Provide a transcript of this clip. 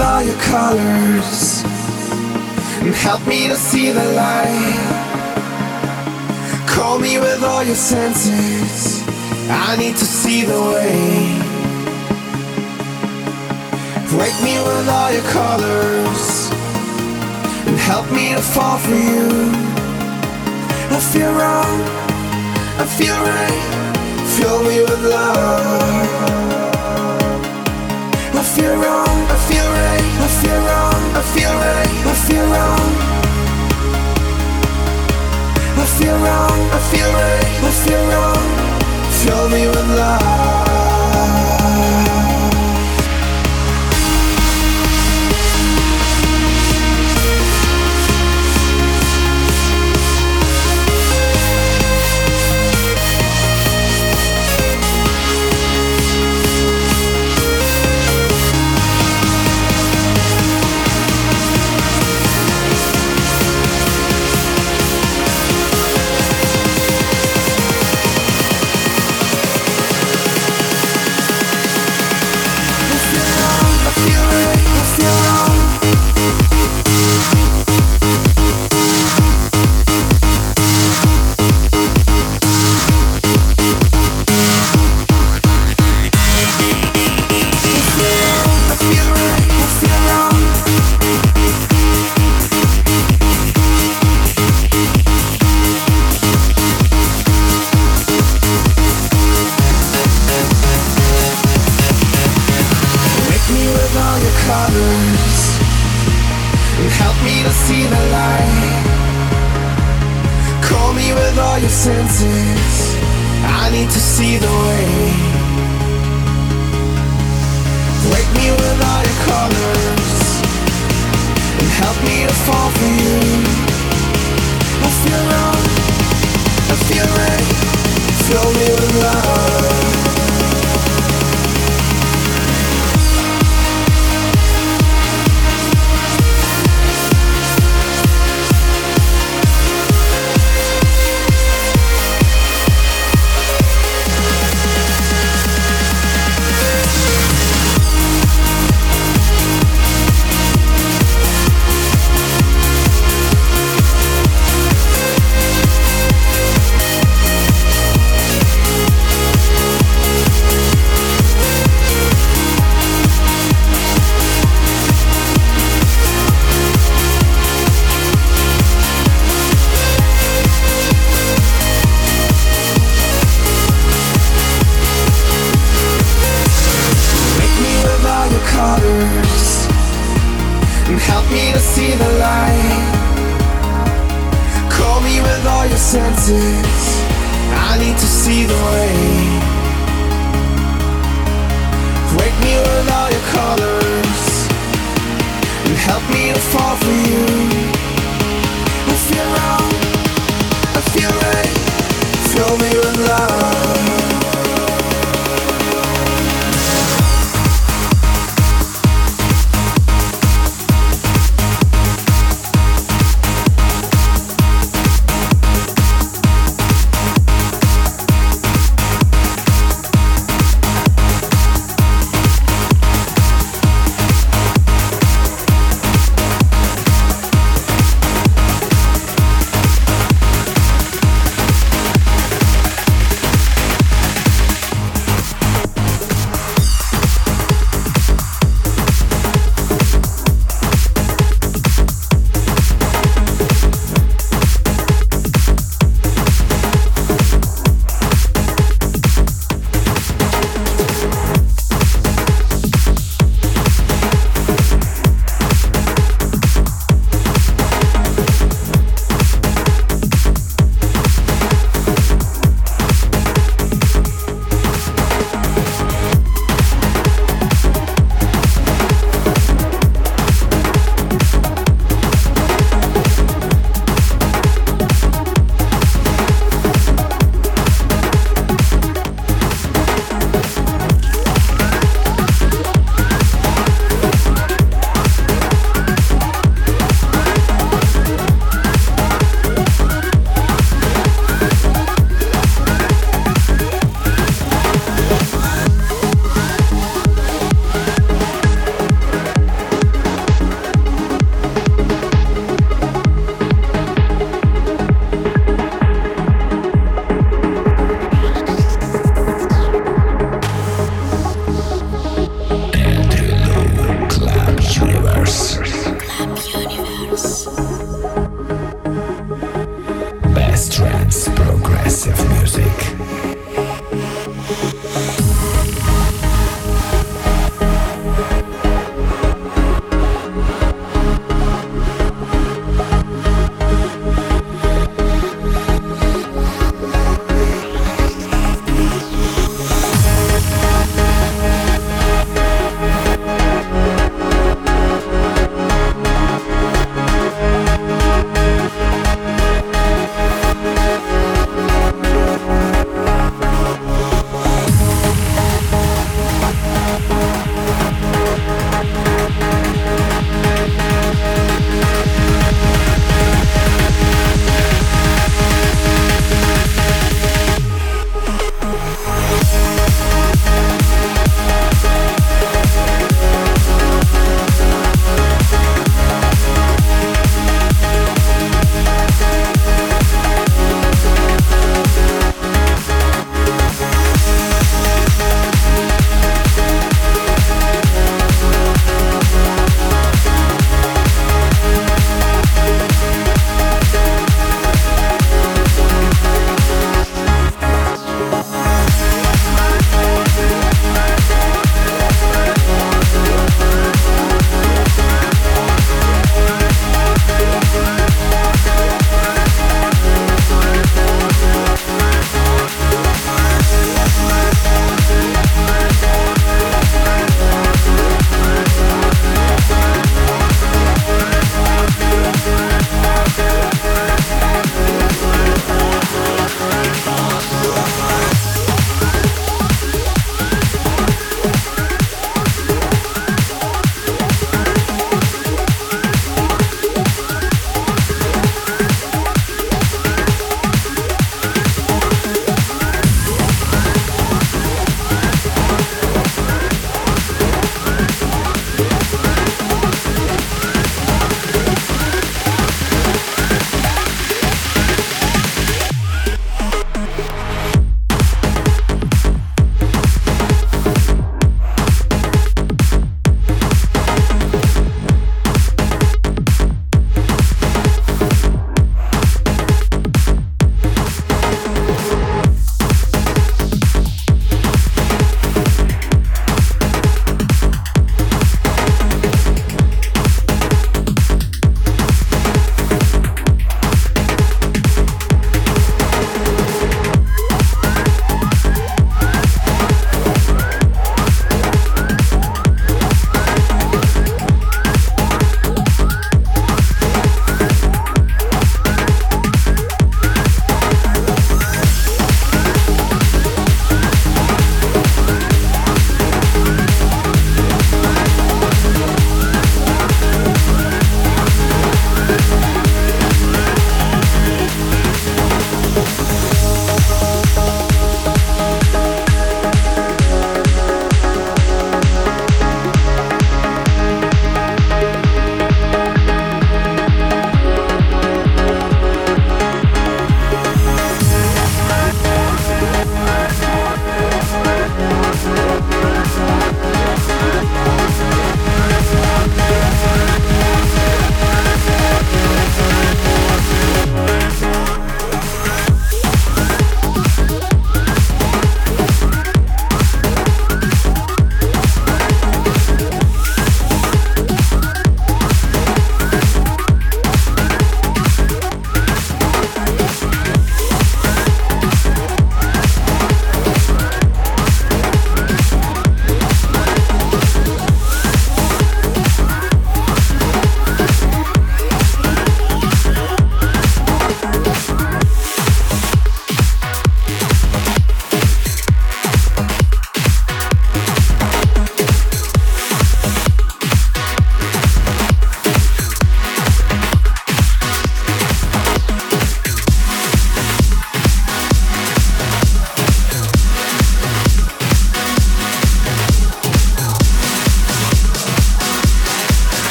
with all your colors and help me to see the light. Call me with all your senses. I need to see the way. Wake me with all your colors and help me to fall for you. I feel wrong, I feel right. Fill me with love. Feel wrong, I feel right, I feel wrong, I feel right, I feel wrong. I feel wrong, I feel right, I feel wrong. Fill me with love. see the world